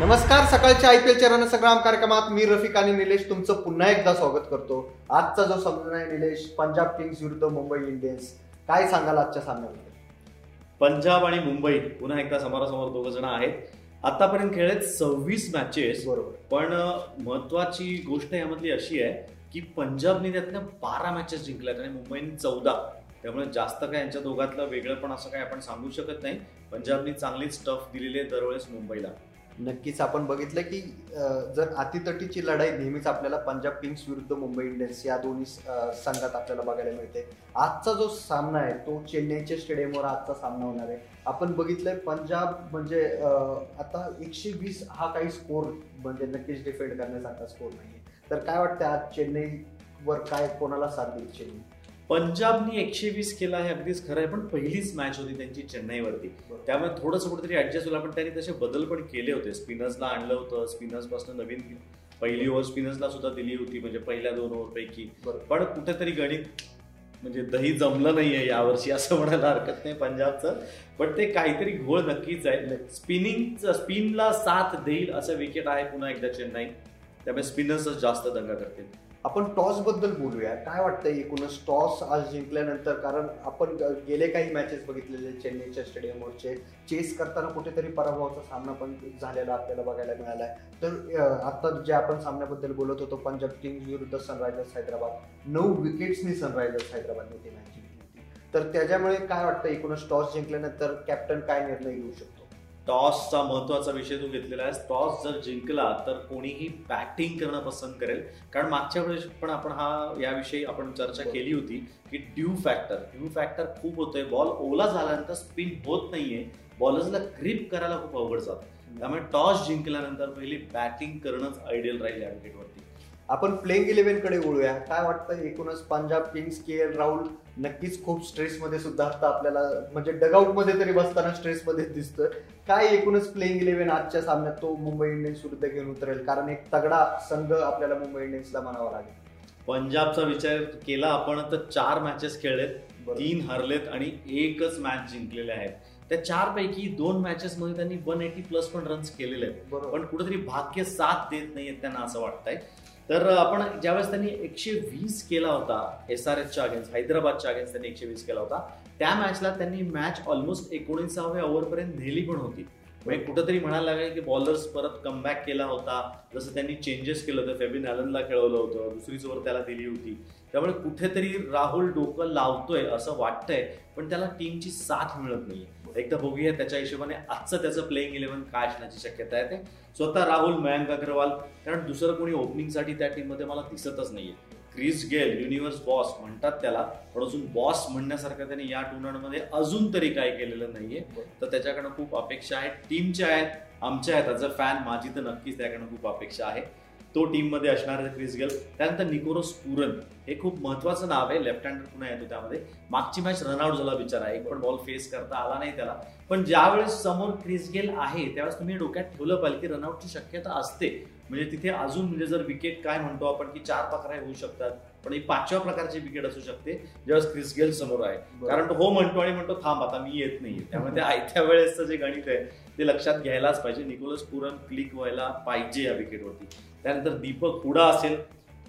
नमस्कार सकाळच्या I P एलच्या रणसंग्राम कार्यक्रमात मी रफिक आणि निलेश तुमचं पुन्हा एकदा स्वागत करतो. आजचा जो सामना आहे निलेश पंजाब किंग्स विरुद्ध मुंबई इंडियन्स. काय सांगाल आजच्या सामन्यामध्ये? पंजाब आणि मुंबई पुन्हा एकदा समोरासमोर दोघ जण आहेत. आतापर्यंत खेळलेत सव्वीस मॅचेस बरोबर. पण महत्वाची गोष्ट यामधली अशी आहे की पंजाबने त्यातल्या बारा मॅचेस जिंकल्यात आणि मुंबईने चौदा. त्यामुळे जास्त काय यांच्या दोघातलं वेगळं पण असं काय आपण सांगू शकत नाही. पंजाबनी चांगलीच टफ दिलेली आहे दरवेळेस मुंबईला. नक्कीच आपण बघितलं की जर अतितटीची लढाई नेहमीच आपल्याला पंजाब किंग्स विरुद्ध मुंबई इंडियन्स या दोन्ही संघात आपल्याला बघायला मिळते. आजचा जो सामना आहे तो चेन्नईच्या स्टेडियमवर आजचा सामना होणार आहे. आपण बघितलंय पंजाब म्हणजे आता एकशे वीस हा काही स्कोर म्हणजे नक्कीच डिफेंड करण्यासारखा स्कोर नाही तर काय वाटतं आज चेन्नईवर काय कोणाला साथ देईल चेन्नई? पंजाबनी एकशे वीस केला हे अगदीच खरं आहे पण पहिलीच मॅच होती त्यांची चेन्नईवरती. त्यामुळे थोडंसं कुठेतरी ऍडजस्ट होईल. पण त्यांनी तसे बदल पण केले होते. स्पिनर्सला आणलं होतं. स्पिनर्सपासून नवीन पहिली ओव्हर स्पिनर्सला सुद्धा दिली होती म्हणजे पहिल्या दोन ओव्हर पैकी बरोबर. पण कुठेतरी गणित म्हणजे दही जमलं नाहीये यावर्षी असं म्हणायला हरकत नाही पंजाबचं. पण ते काहीतरी घोळ नक्कीच आहे. स्पिनिंग स्पिनला साथ देईल असं विकेट आहे पुन्हा एकदा चेन्नई. त्यामुळे स्पिनर्सच जास्त दंगा करतील. आपण टॉसबद्दल बोलूया. काय वाटतंय एकूणच टॉस आज जिंकल्यानंतर? कारण आपण गेले काही मॅचेस बघितलेले चेन्नईच्या स्टेडियमवरचे चेस करताना कुठेतरी पराभवाचा सामना पण झालेला आपल्याला बघायला मिळालाय. तर आता जे आपण सामन्याबद्दल बोलत होतो पंजाब किंग्स विरुद्ध सनरायझर्स हैदराबाद. नऊ विकेट्सनी सनरायझर्स हैदराबादने ती मॅच जिंकली होती. तर त्याच्यामुळे काय वाटतं एकूणच टॉस जिंकल्यानंतर कॅप्टन काय निर्णय घेऊ शकतो? टॉसचा महत्त्वाचा विषय तू घेतलेला आहे टॉस जर जिंकला तर कोणीही बॅटिंग करणं पसंत करेल. कारण मागच्या वेळेस पण आपण हा याविषयी आपण चर्चा केली होती की ड्यू फॅक्टर ड्यू फॅक्टर खूप होतोय. बॉल ओला झाल्यानंतर स्पिन होत नाहीये. बॉलर्सला ग्रिप करायला खूप अवघड जातं. त्यामुळे टॉस जिंकल्यानंतर पहिली बॅटिंग करणंच आयडियल राहील या विकेटवरती आपण प्लेइंग इलेव्हनकडे वळूया. काय वाटतं एकूणच Punjab Kings K L Rahul? नक्कीच खूप स्ट्रेसमध्ये सुद्धा आता आपल्याला म्हणजे डगआउटमध्ये तरी बसताना स्ट्रेसमध्ये दिसतोय. काय एकूणच प्लेइंग इलेव्हन आजच्या सामन्यात तो मुंबई इंडियन्स विरुद्ध घेऊन उतरेल? कारण एक तगडा संघ आपल्याला मुंबई इंडियन्सला म्हणावा लागेल. पंजाबचा विचार केला आपण तर चार मॅचेस खेळलेत. तीन हरलेत आणि एकच मॅच जिंकलेले आहेत. त्या चार पैकी दोन मॅचेस मध्ये त्यांनी वन एटी प्लस पण रन्स केलेले आहेत. बरोबर. पण कुठेतरी भाग्य साथ देत नाहीयेत त्यांना असं वाटतंय. तर आपण ज्यावेळेस त्यांनी एकशे वीस केला होता एस आर एसच्या अगेन्स्ट हैदराबादच्या अगेन्स्ट त्यांनी एकशे वीस केला होता त्या मॅचला त्यांनी मॅच ऑलमोस्ट एकोणीसाव्या ओव्हरपर्यंत नेली पण होती. म्हणजे कुठंतरी म्हणायला लागेल की बॉलर्स परत कमबॅक केला होता. जसं त्यांनी चेंजेस केलं होतं फेबिन ॲलनला खेळवलं होतं दुसरीच ओव्हर त्याला दिली होती. त्यामुळे कुठेतरी राहुल डोकं लावतोय असं वाटतंय पण त्याला टीमची साथ मिळत नाहीये. एकदा बघूया त्याच्या हिशोबाने आजचं त्याचं प्लेईंग इलेव्हन काय असण्याची शक्यता आहे ते. स्वतः राहुल मयंक अग्रवाल कारण दुसरं कोणी ओपनिंगसाठी त्या टीममध्ये मला दिसतच नाहीये. क्रिस गेल युनिव्हर्स बॉस म्हणतात त्याला. पण अजून बॉस म्हणण्यासारखं त्याने या टुर्नामेंटमध्ये अजून तरी काय केलेलं नाहीये. तर त्याच्याकडनं खूप अपेक्षा आहेत. टीमच्या आहेत आमच्या आहेत. ॲज अ फॅन माझी तर नक्कीच त्याकडनं खूप अपेक्षा आहे. तो टीममध्ये असणार आहे क्रिस गेल त्यानंतर निकोरस पुरन हे खूप महत्वाचं नाव आहे. लेफ्ट हँडर पुन्हा येतो त्यामध्ये. मागची मॅच रनआउट झाला बिचारा. एक पण बॉल फेस करता आला नाही त्याला. पण ज्यावेळेस समोर क्रिस गेल आहे त्यावेळेस तुम्ही डोक्यात ठेवलं पाहिजे की रनआउटची शक्यता असते. म्हणजे तिथे अजून म्हणजे जर विकेट काय म्हणतो आपण की चार प्रकारे होऊ शकतात. पण ही पाचव्या प्रकारची विकेट असू शकते ज्यावेळेस क्रिस गेल समोर आहे. कारण तो हो म्हणतो आणि म्हणतो थांब आता मी येत नाहीये. त्यामुळे त्या आयत्या वेळेसचं जे गणित आहे ते लक्षात घ्यायलाच पाहिजे. निकोलस पुरन क्लिक व्हायला पाहिजे या विकेटवरती त्यानंतर दीपक हुडा असेल.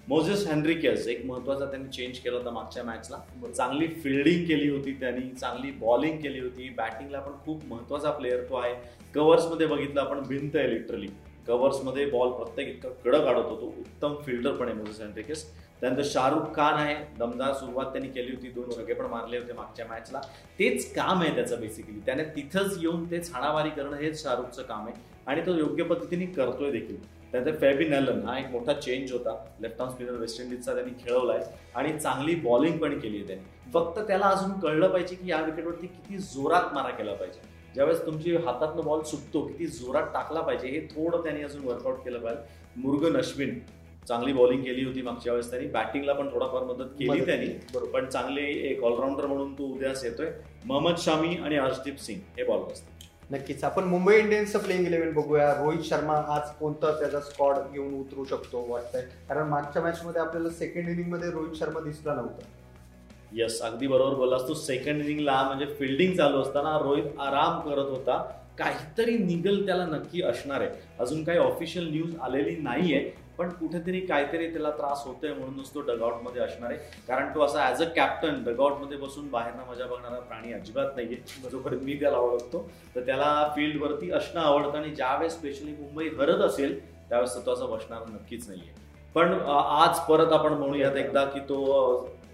मोझेस हेनरिकेस एक महत्त्वाचा त्यांनी चेंज केला होता मागच्या मॅचला चांगली फिल्डिंग केली होती त्यांनी चांगली बॉलिंग केली होती. बॅटिंगला पण खूप महत्त्वाचा प्लेअर तो आहे. कव्हर्समध्ये बघितलं आपण भिंत आहे लिटरली कव्हर्समध्ये बॉल प्रत्येक इतका कडक काढत होतो. उत्तम फिल्डर पण आहे मोझेस हेनरिकेस त्यानंतर शाहरुख खान आहे. दमदार सुरुवात त्यांनी केली होती. दोन छगे पण मारले होते मागच्या मॅचला तेच काम आहे त्याचं बेसिकली त्याने तिथंच येऊन तेच हाणामारी करणं हेच शाहरुखचं काम आहे. आणि तो योग्य पद्धतीने करतोय देखील. त्यानंतर फॅबिन ॲलन हा एक मोठा चेंज होता. लेफ्ट आर्म स्पिनर वेस्ट इंडिजचा त्यांनी खेळवलाय. आणि चांगली बॉलिंग पण केली आहे त्यांनी. फक्त त्याला अजून कळलं पाहिजे की या विकेटवरती किती जोरात मारा केला पाहिजे. ज्यावेळेस तुमची हातातनं बॉल सुटतो किती जोरात टाकला पाहिजे हे थोडं त्यांनी अजून वर्कआउट केलं पाहिजे. मुर्गन अश्विन चांगली बॉलिंग केली होती मागच्या वेळेस त्यांनी. बॅटिंगला पण थोडाफार मदत केली त्यांनी. बरोबर. पण चांगले एक ऑलराऊंडर म्हणून तो उद्यास येतोय. मोहम्मद शामी आणि हर्षदीप सिंग हे बॉलर असतील नक्कीच. आपण मुंबई इंडियन्सचं प्लेइंग इलेव्हन बघूया. रोहित शर्मा आज कोणता त्याचा स्कॉड घेऊन उतरू शकतो वाटतंय? कारण मागच्या मॅचमध्ये आपल्याला सेकंड इनिंगमध्ये रोहित शर्मा दिसला नव्हता. यस अगदी बरोबर बोललास तू. सेकंड इनिंगला म्हणजे फिल्डिंग चालू असताना रोहित आराम करत होता. काहीतरी निगल त्याला नक्की असणार आहे. अजून काही ऑफिशियल न्यूज आलेली नाहीये. पण कुठेतरी काहीतरी त्याला त्रास होतोय म्हणूनच तो डगआउटमध्ये असणार आहे. कारण तो असा ॲज अ कॅप्टन डगआउटमध्ये बसून बाहेरनं मजा बघणारा प्राणी अजिबात नाहीये. जोपर्यंत मी त्याला ओळखतो तर त्याला फील्ड वरती असणं आवडतं आणि ज्यावेळेस स्पेशली मुंबई हरत असेल त्यावेळेस तो असं बसणार नक्कीच नाहीये. पण आज परत आपण म्हणूयात एकदा की तो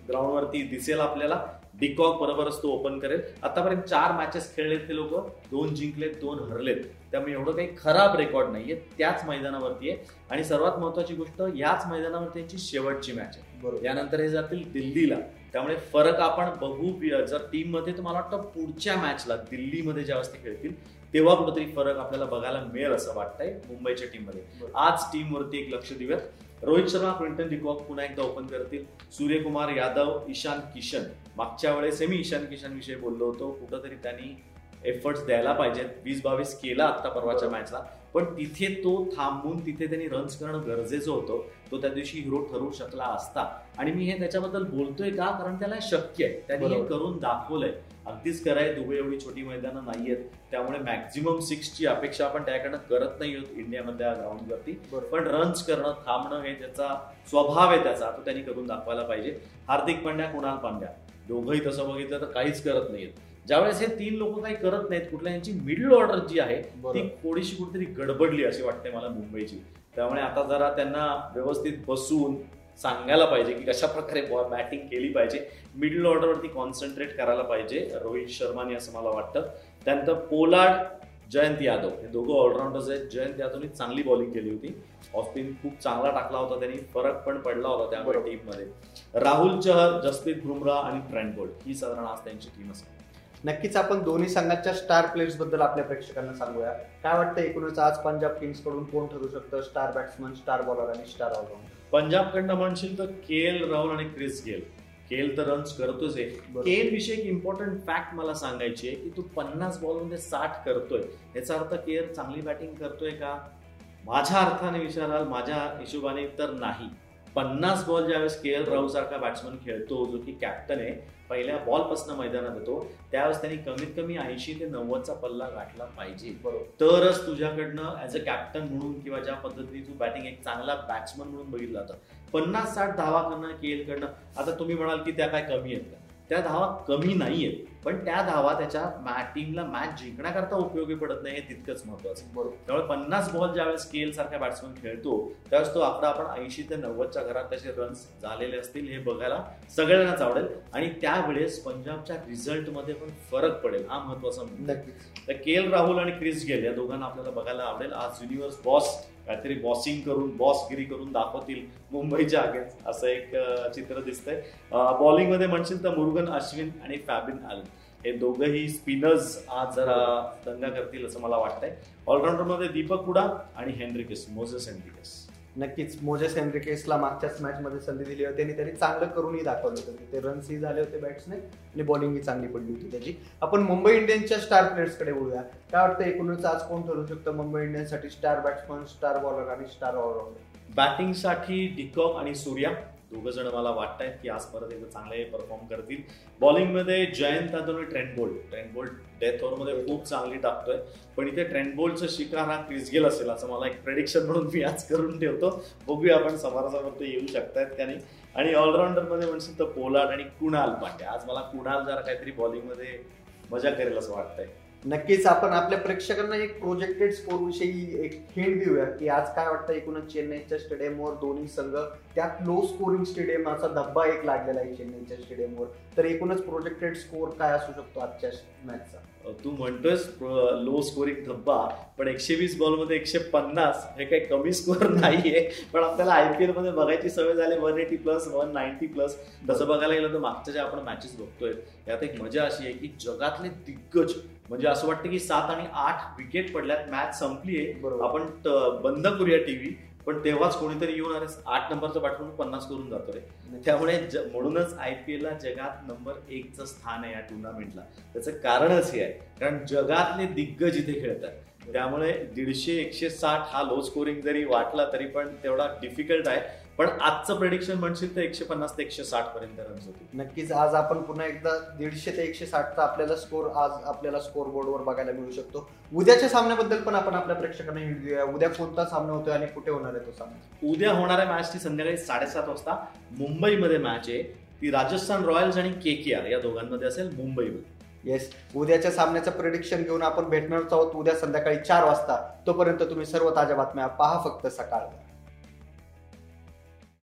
ग्राउंडवरती दिसेल आपल्याला. डिकॉक बरोबरच तो ओपन करेल. आतापर्यंत चार मॅचेस खेळलेत ते लोक. दोन जिंकलेत दोन हरलेत. त्यामुळे एवढं काही खराब रेकॉर्ड नाहीये. त्याच मैदानावरती आहे. आणि सर्वात महत्वाची गोष्ट याच मैदानावर त्यांची शेवटची मॅच आहे. बरोबर. यानंतर हे जातील दिल्लीला. त्यामुळे फरक आपण बघू जर टीममध्ये तर मला वाटतं पुढच्या मॅचला दिल्लीमध्ये ज्यावेळेस ते खेळतील तेव्हा कुठेतरी फरक आपल्याला बघायला मिळेल असं वाटतंय मुंबईच्या टीममध्ये बरोबर. आज टीम वरती एक लक्ष देऊयात. Rohit Sharma Quinton de Kock पुन्हा एकदा ओपन करतील. सूर्यकुमार यादव ईशान किशन. मागच्या वेळेस मी ईशान किशन विषयी बोललो होतो. कुठंतरी त्यांनी एफर्ट्स द्यायला पाहिजेत. वीस बावीस केला आता परवाच्या मॅचला पण तिथे तो थांबून तिथे त्यांनी रन्स करणं गरजेचं होतं. तो त्या दिवशी हिरो ठरू शकला असता. आणि मी हे त्याच्याबद्दल बोलतोय का? कारण त्याला शक्य आहे. त्यांनी हे. करून दाखवलंय. अगदीच कराय दुबई एवढी छोटी मैदानं नाहीयेत. त्यामुळे मॅक्झिमम सिक्सची अपेक्षा आपण त्याकडनं करत नाही आहोत इंडियामधल्या ग्राउंडवरती पण रन्स करणं थांबणं हे त्याचा स्वभाव आहे त्याचा. तो त्यांनी करून दाखवायला पाहिजे. हार्दिक पांड्या कुणाल पांड्या. दोघंही तसं बघितलं तर काहीच करत नाहीत ज्यावेळेस हे तीन लोक काही करत नाहीत कुठल्या यांची मिडल ऑर्डर जी आहे ती थोडीशी कुठेतरी गडबडली अशी वाटते मला मुंबईची. त्यामुळे आता जरा त्यांना व्यवस्थित बसून सांगायला पाहिजे की कशा प्रकारे बॅटिंग केली पाहिजे. मिडल ऑर्डरवरती कॉन्सन्ट्रेट करायला पाहिजे रोहित शर्माने असं मला वाटतं. त्यानंतर पोलार्ड जयंत यादव हे दोघं ऑलराऊंडर्स आहेत. जयंत यादवनी चांगली बॉलिंग केली होती. ऑस्पिन खूप चांगला टाकला होता त्यांनी फरक पण पडला होता त्यामुळे. टीममध्ये राहुल चहर जसप्रीत बुमराह आणि ट्रेंट बोल्ट ही साधारण आज त्यांची टीम असेल नक्कीच आपण दोन्ही संघाच्या स्टार प्लेयर्सबद्दल आपल्या प्रेक्षकांना सांगूया. काय वाटतं एकूणच आज पंजाब किंग्सकडून कोण ठरू शकतं? स्टार बॅट्समन स्टार बॉलर आणि स्टार ऑलराऊंडर पंजाबकडनं म्हणशील तर के एल राहुल आणि क्रिस गेल. केल तर रन्स करतोच आहे. केल विषयी एक इम्पॉर्टंट फॅक्ट मला सांगायची आहे की तू पन्नास बॉलमध्ये साठ करतोय. याचा अर्थ केअर चांगली बॅटिंग करतोय का? माझ्या अर्थाने विचाराल माझ्या हिशोबाने तर नाही. पन्नास बॉल ज्यावेळेस के एल राहुल सारखा बॅट्समन खेळतो जो की कॅप्टन आहे पहिल्या बॉलपासून मैदानात येतो त्यावेळेस त्यांनी कमीत कमी ऐंशी ते नव्वदचा पल्ला गाठला पाहिजे. बरोबर. तरच तुझ्याकडनं ऍज अ कॅप्टन म्हणून किंवा ज्या पद्धतीने तू बॅटिंग एक चांगला बॅट्समन म्हणून बघितलं जातं. पन्नास साठ धावा करणं केल करणं आता तुम्ही म्हणाल की त्या काय कमी आहेत का? त्या धावा कमी नाही आहेत पण त्या धावा त्याच्या टीमला मॅच जिंकण्याकरता उपयोगी पडत नाही हे तितकंच महत्वाचं बरोबर. त्यामुळे पन्नास बॉल ज्यावेळेस केल सारख्या बॅट्समन खेळतो त्यावेळेस तो आकडा आपण ऐंशी ते नव्वदच्या घरात त्याचे रन्स झालेले असतील हे बघायला सगळ्यांनाच आवडेल. आणि त्यावेळेस पंजाबच्या रिझल्टमध्ये पण फरक पडेल हा महत्त्वाचा मुद्दा तर के एल राहुल आणि क्रिस गेल या दोघांना आपल्याला बघायला आवडेल. आज युनिव्हर्स बॉस काहीतरी बॉसिंग करून बॉसगिरी करून दाखवतील मुंबईच्या अगेन्स्ट असं एक चित्र दिसतंय. बॉलिंगमध्ये म्हणशील तर मुरुगन अश्विन आणि फॅबिन आल हे दोघंही स्पिनर्स आज जरा दंगा करतील असं मला वाटतंय. ऑलराऊंडरमध्ये दीपक हुडा आणि हेनरिकस मोझेस हेनरिकस नक्कीच मोजेस हेनरिकेसला मागच्याच मॅचमध्ये संधी दिली होती. आणि त्यांनी चांगलं करूनही दाखवलं होतं. ते रन्सही झाले होते बॅट्सने आणि बॉलिंगही चांगली पडली होती त्याची. आपण मुंबई इंडियन्सच्या स्टार प्लेयर्सकडे बोलूया. काय वाटतं एकूणच आज कोण ठरू शकतं मुंबई इंडियन्ससाठी स्टार बॅट्समन स्टार बॉलर आणि स्टार ऑलराऊंडर बॅटिंगसाठी डिकॉक आणि सूर्या. दोघं जण मला वाटत की आज परत एकदा चांगले परफॉर्म करतील. बॉलिंगमध्ये जयंत यादव आणि Trent Boult Trent Boult death ओव्हरमध्ये खूप चांगली टाकतोय. पण इथे ट्रेंट बोल्टचा शिकार हा क्रिस गेल असेल असं मला एक प्रेडिक्शन म्हणून मी आज करून ठेवतो. बघूया आपण समोरासमोर ते येऊ शकतायत का नाही. आणि ऑलराऊंडरमध्ये म्हणशील तर पोलार्ड आणि कुणाल पांडे आज मला कुणाल जरा काहीतरी बॉलिंगमध्ये मजा करेल असं वाटतंय. नक्कीच आपण आपल्या प्रेक्षकांना एक प्रोजेक्टेड स्कोर विषयी एक हिंट देऊया की आज काय वाटतं एकूणच चेन्नईच्या स्टेडियमवर दोन्ही संघ त्यात लो स्कोरिंग स्टेडियम असा धब्बा एक लागलेला आहे चेन्नईच्या स्टेडियमवर तर एकूणच प्रोजेक्टेड स्कोर काय असू शकतो आजच्या मॅचचा तू म्हणतोयस लो स्कोरिंग धब्बा पण एकशे वीस बॉलमध्ये एकशे पन्नास हे काही कमी स्कोअर नाहीये. पण आपल्याला आयपीएलमध्ये बघायची सवय झाली one eighty plus one ninety plus तसं बघायला गेलं तर मागच्या ज्या आपण मॅचेस बघतोय यात एक मजा अशी आहे की जगातले दिग्गज म्हणजे असं वाटतं की सात आणि आठ विकेट पडल्यात मॅच संपली आहे बरोबर. आपण बंद करूया टीव्ही पण तेव्हाच कोणीतरी येऊन अरे आठ नंबरचं पाठवून पन्नास करून जातो रे. त्यामुळे म्हणूनच आय पी एलला जगात नंबर एकचं स्थान आहे या टुर्नामेंटला त्याचं कारणच हे आहे. कारण जगातले दिग्गज इथे खेळतात. त्यामुळे दीडशे एकशे साठ हा लो स्कोरिंग जरी वाटला तरी पण तेवढा डिफिकल्ट आहे. पण आजचं प्रेडिक्शन म्हणशील तर एकशे पन्नास ते एकशे साठ पर्यंत रन्स होतील. नक्कीच. आज आपण पुन्हा एकदा दीडशे ते एकशे साठचा आपल्याला स्कोर आज आपल्याला स्कोर बोर्डवर बघायला मिळू शकतो. उद्याच्या सामन्याबद्दल पण आपण आपल्या प्रेक्षकांना हिंट देऊया उद्या कोणता सामना होतोय आणि कुठे होणार आहे तो सामना? उद्या होणाऱ्या मॅचची संध्याकाळी साडेसात वाजता मुंबईमध्ये मॅच आहे. ती राजस्थान रॉयल्स आणि के के आर या दोघांमध्ये असेल मुंबईमध्ये. येस उद्याच्या सामन्याचं प्रिडिक्शन घेऊन आपण भेटणार आहोत. उद्या संध्याकाळी चार वाजता. तोपर्यंत तुम्ही सर्व ताज्या बातम्या पहा फक्त सकाळ